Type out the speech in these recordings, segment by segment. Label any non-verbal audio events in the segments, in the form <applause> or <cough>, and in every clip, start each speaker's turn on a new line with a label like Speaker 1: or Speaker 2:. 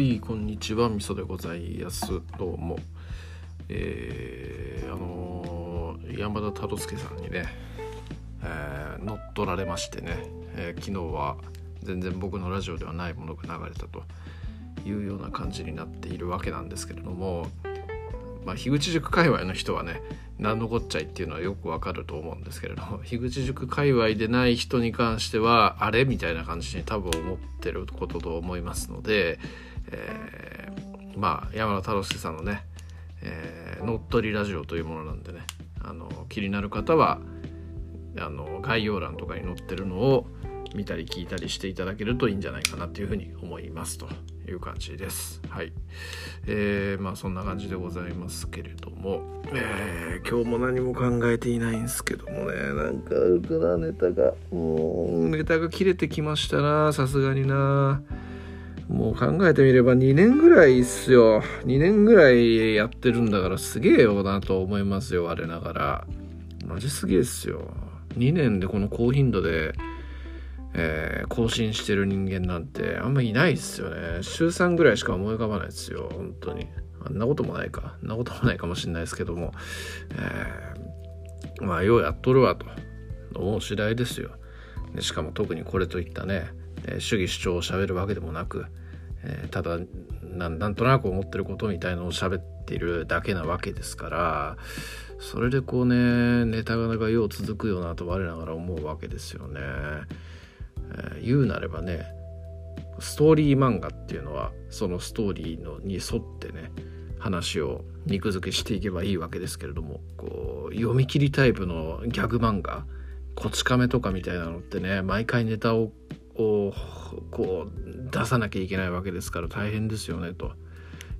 Speaker 1: はいこんにちは。みそでございます。どうも。えー、あのー、山田太郎介さんにね、えー、乗っ取られましてね、えー、昨日は全然僕のラジオではないものが流れたというような感じになっているわけなんですけれどもまあ樋口塾界隈の人はね何のこっちゃいっていうのはよくわかると思うんですけれども <laughs> 樋口塾界隈でない人に関してはあれ？みたいな感じに多分思ってることと思いますので、えー、まあ山田太郎さんのね、えー、乗っ取りラジオというものなんでねあの気になる方はあの概要欄とかに載ってるのを見たり聞いたりしていただけるといいんじゃないかなというふうに思いますという感じです。はい。えー、まあそんな感じでございますけれども、えー、今日も何も考えていないんですけどもね、なんかあるかな、ネタが。もう、ネタが切れてきましたな、さすがにな。もう考えてみれば2年ぐらいっすよ。2年ぐらいやってるんだからすげえよなと思いますよ、我ながら。マジすげえっすよ。2年でこの高頻度でえー、更新してる人間なんてあんまいないですよね。週3ぐらいしか思い浮かばないですよ、本当に。あんなこともないか。あんなこともないかもしれないですけども、えー、まあ、ようやっとるわと思う次第ですよ。でしかも特にこれといったね、え主義主張をしゃべるわけでもなく、えー、ただなんとなく思ってることみたいのを喋っているだけなわけですからそれでこうねネタがよう続くよなと我ながら思うわけですよね。えー、言うなればねストーリー漫画っていうのはそのストーリーのに沿ってね話を肉付けしていけばいいわけですけれどもこう読み切りタイプのギャグ漫画「こち亀」とかみたいなのってね毎回ネタをこう出さなきゃいけないわけですから大変ですよねと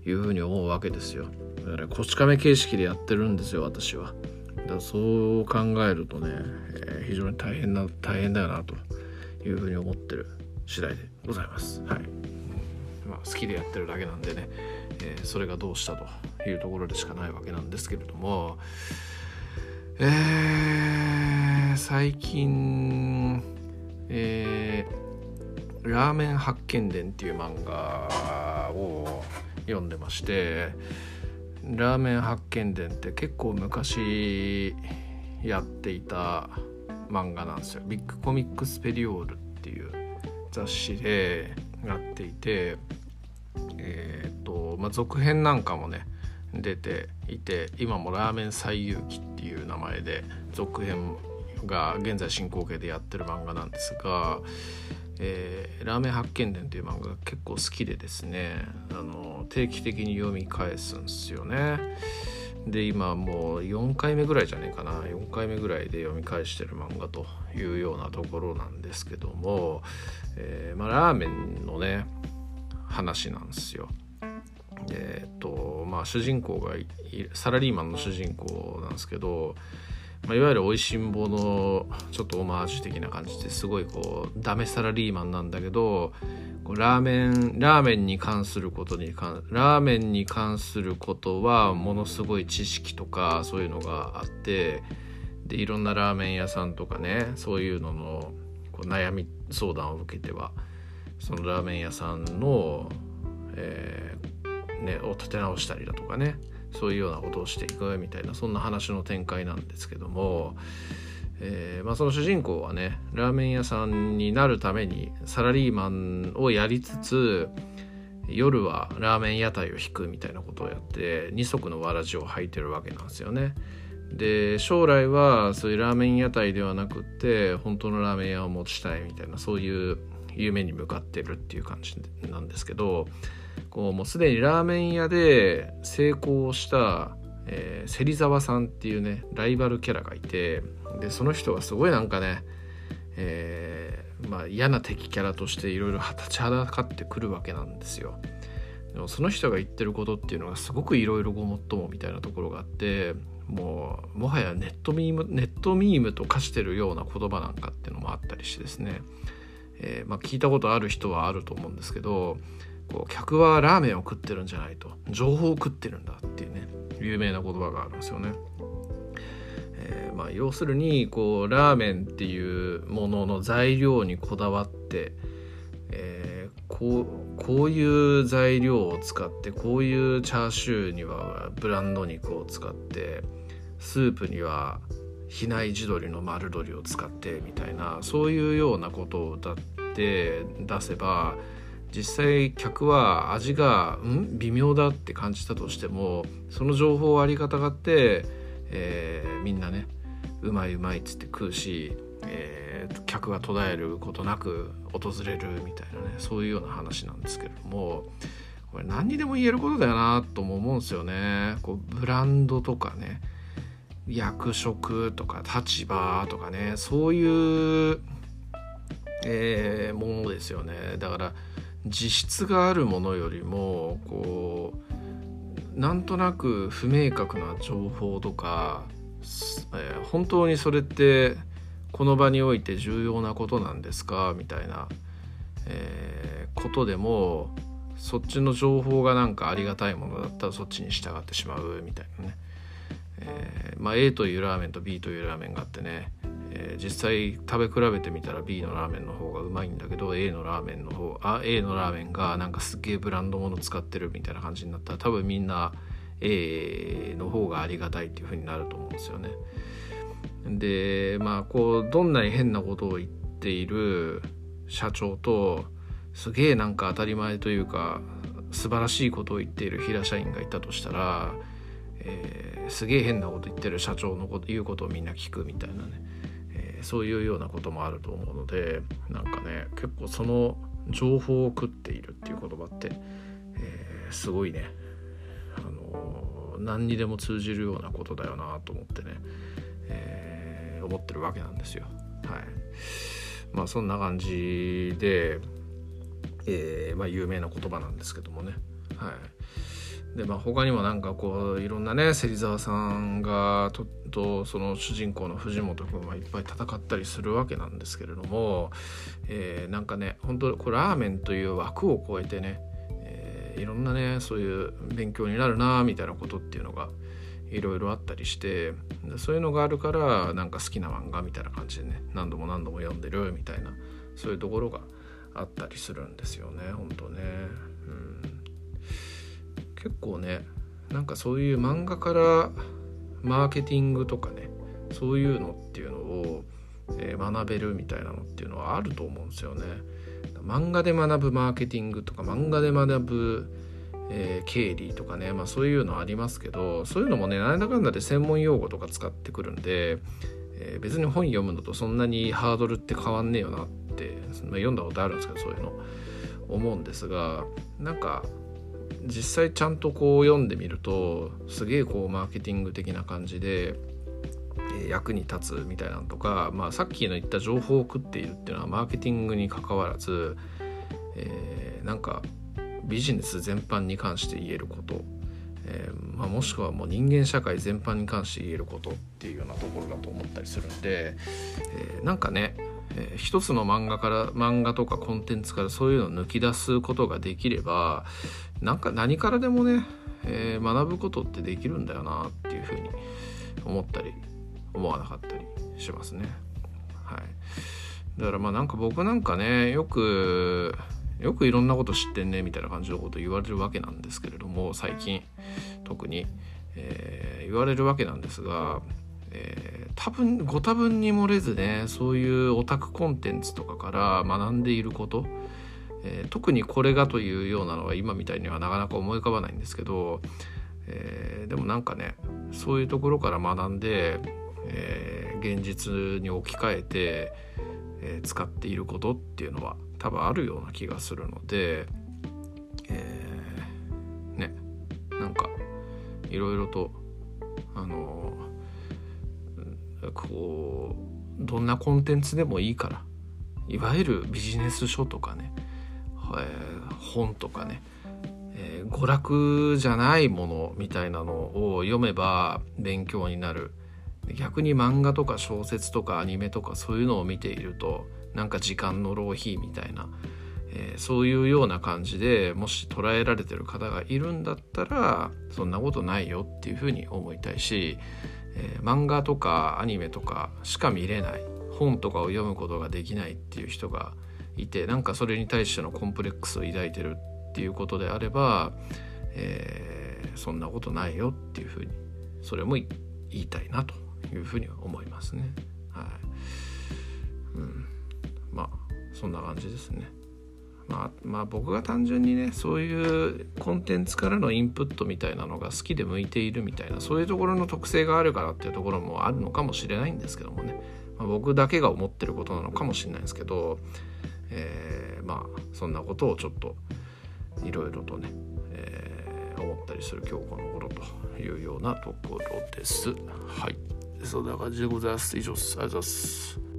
Speaker 1: いうふうに思うわけですよ。だからこち亀形式でやってるんですよ私は。だからそう考えるとね、えー、非常に大変な大変だよなと。いうふうに思ってる次第でございます。はいまあ、好きでやってるだけなんでね、えー、それがどうしたというところでしかないわけなんですけれども、えー、最近、えー、ラーメン発見伝っていう漫画を読んでましてラーメン発見伝って結構昔やっていた漫画なんですよ。ビッグコミックスペリオールっていう雑誌でやっていてえっ、とまあ続編なんかもね出ていて今も「ラーメン最遊記」っていう名前で続編が現在進行形でやってる漫画なんですが「えー、ラーメン発見伝」という漫画が結構好きでですねあの定期的に読み返すんですよね。で今もう4回目ぐらいじゃねえかな4回目ぐらいで読み返してる漫画というようなところなんですけども、えー、まあ、ラーメンのね話なんですよ。えっ、とまあ主人公がサラリーマンの主人公なんですけど、まあ、いわゆるおいしんぼのちょっとオマージュ的な感じですごいこうダメサラリーマンなんだけどラーメンラーメンに関することに関ラーメンに関することはものすごい知識とかそういうのがあってでいろんなラーメン屋さんとかねそういうののこう悩み相談を受けてはそのラーメン屋さんの、えー、ね、を立て直したりだとかねそういうようなことをしていくみたいなそんな話の展開なんですけども。えー、まあ、その主人公はねラーメン屋さんになるためにサラリーマンをやりつつ夜はラーメン屋台を引くみたいなことをやって二足のわらじを履いてるわけなんですよね。で将来はそういうラーメン屋台ではなくって本当のラーメン屋を持ちたいみたいなそういう夢に向かってるっていう感じなんですけどこうもうすでにラーメン屋で成功したえー、芹沢さんっていうねライバルキャラがいてでその人がすごいなんかね、えー、まあ、嫌な敵キャラとしていろいろ立ちはだかってくるわけなんですよ。でもその人が言ってることっていうのがすごくいろいろごもっともみたいなところがあってもうもはやネットミームネットミームと化してるような言葉なんかっていうのもあったりしてですね、えー、まあ、聞いたことある人はあると思うんですけどこう客はラーメンを食ってるんじゃないと情報を食ってるんだっていうね有名な言葉があるんですよね。えー、まあ、要するにこうラーメンっていうものの材料にこだわって、えー、こうこういう材料を使ってこういうチャーシューにはブランド肉を使ってスープには比内地鶏の丸鶏を使ってみたいなそういうようなことを歌って出せば実際客は味がん？微妙だって感じたとしてもその情報をありがたがって、えー、みんなねうまいうまいっつって食うし、えー、客が途絶えることなく訪れるみたいなねそういうような話なんですけれどもこれ何にでも言えることだよなとも思うんですよね。こうブランドとかね役職とか立場とかねそういう、えー、ものですよねだから実質があるものよりもこうなんとなく不明確な情報とか、えー、本当にそれってこの場において重要なことなんですか？みたいな、えー、ことでもそっちの情報がなんかありがたいものだったらそっちに従ってしまうみたいなね。えー、まあ、A というラーメンと B というラーメンがあってね、えー、実際食べ比べてみたら B のラーメンの方がうまいんだけど A のラーメンの方あ A のラーメンがなんかすっげえブランドもの使ってるみたいな感じになったら多分みんな A の方がありがたいっていう風になると思うんですよね。でまあこうどんなに変なことを言っている社長とすげえなんか当たり前というか素晴らしいことを言っている平社員がいたとしたらえー、すげえ変なこと言ってる社長のこと言うことをみんな聞くみたいなね、そういうようなこともあると思うのでなんかね結構その情報を食っているっていう言葉って、えー、すごいね、あの何にでも通じるようなことだよなと思ってね、え思ってるわけなんですよ。はい、まあそんな感じで、えまあ、有名な言葉なんですけどもね。はいでまあ他にもなんかこういろんなね芹沢さんがととその主人公の藤本君はいっぱい戦ったりするわけなんですけれども、えー、なんかね本当これラーメンという枠を超えてね、えー、いろんなねそういう勉強になるなみたいなことっていうのがいろいろあったりしてそういうのがあるからなんか好きな漫画みたいな感じでね何度も何度も読んでるみたいなそういうところがあったりするんですよね本当ね。結構ねなんかそういう漫画からマーケティングとかねそういうのっていうのを、え、学べるみたいなのっていうのはあると思うんですよね。漫画で学ぶマーケティングとか漫画で学ぶ、えー、経理とかね、まあ、そういうのありますけどそういうのもねなんだかんだで専門用語とか使ってくるんで、えー、別に本読むのとそんなにハードルって変わんねえよなって、まあ、読んだことあるんですけどそういうの思うんですがなんか実際ちゃんとこう読んでみるとすげえこうマーケティング的な感じで役に立つみたいなのとか、まあ、さっきの言った情報を食っているっていうのはマーケティングにかかわらず、えー、なんかビジネス全般に関して言えること、えー、まあ、もしくはもう人間社会全般に関して言えることっていうようなところだと思ったりするんで、えー、なんかねえー、一つの漫画から漫画とかコンテンツからそういうのを抜き出すことができればなんか何からでもね、えー、学ぶことってできるんだよなっていうふうに思ったり思わなかったりしますね。はい、だからまあなんか僕なんかねよくよくいろんなこと知ってんねみたいな感じのこと言われるわけなんですけれども最近特に、えー、言われるわけなんですがえー、多分ご多分に漏れずねそういうオタクコンテンツとかから学んでいること、えー、特にこれがというようなのは今みたいにはなかなか思い浮かばないんですけど、えー、でもなんかねそういうところから学んで、え現実に置き換えて、え使っていることっていうのは多分あるような気がするので、えねなんかいろいろとあのこうどんなコンテンツでもいいからいわゆるビジネス書とかね、えー、本とかね、えー、娯楽じゃないものみたいなのを読めば勉強になる。逆に漫画とか小説とかアニメとかそういうのを見ているとなんか時間の浪費みたいな、えー、そういうような感じでもし捉えられてる方がいるんだったらそんなことないよっていうふうに思いたいしえー、漫画とかアニメとかしか見れない本とかを読むことができないっていう人が、いてなんかそれに対してのコンプレックスを抱いてるっていうことであれば、えー、そんなことないよっていうふうにそれも言いたいなというふうに思いますね。はいうん、まあそんな感じですね。まあ、まあ僕が単純にねそういうコンテンツからのインプットみたいなのが好きで向いているみたいなそういうところの特性があるからっていうところもあるのかもしれないんですけどもね、まあ、僕だけが思ってることなのかもしれないですけど、えー、まあそんなことをちょっといろいろとね、えー、思ったりする今日この頃というようなところです。はい。そんな感じでございます。以上です。ありがとうございます。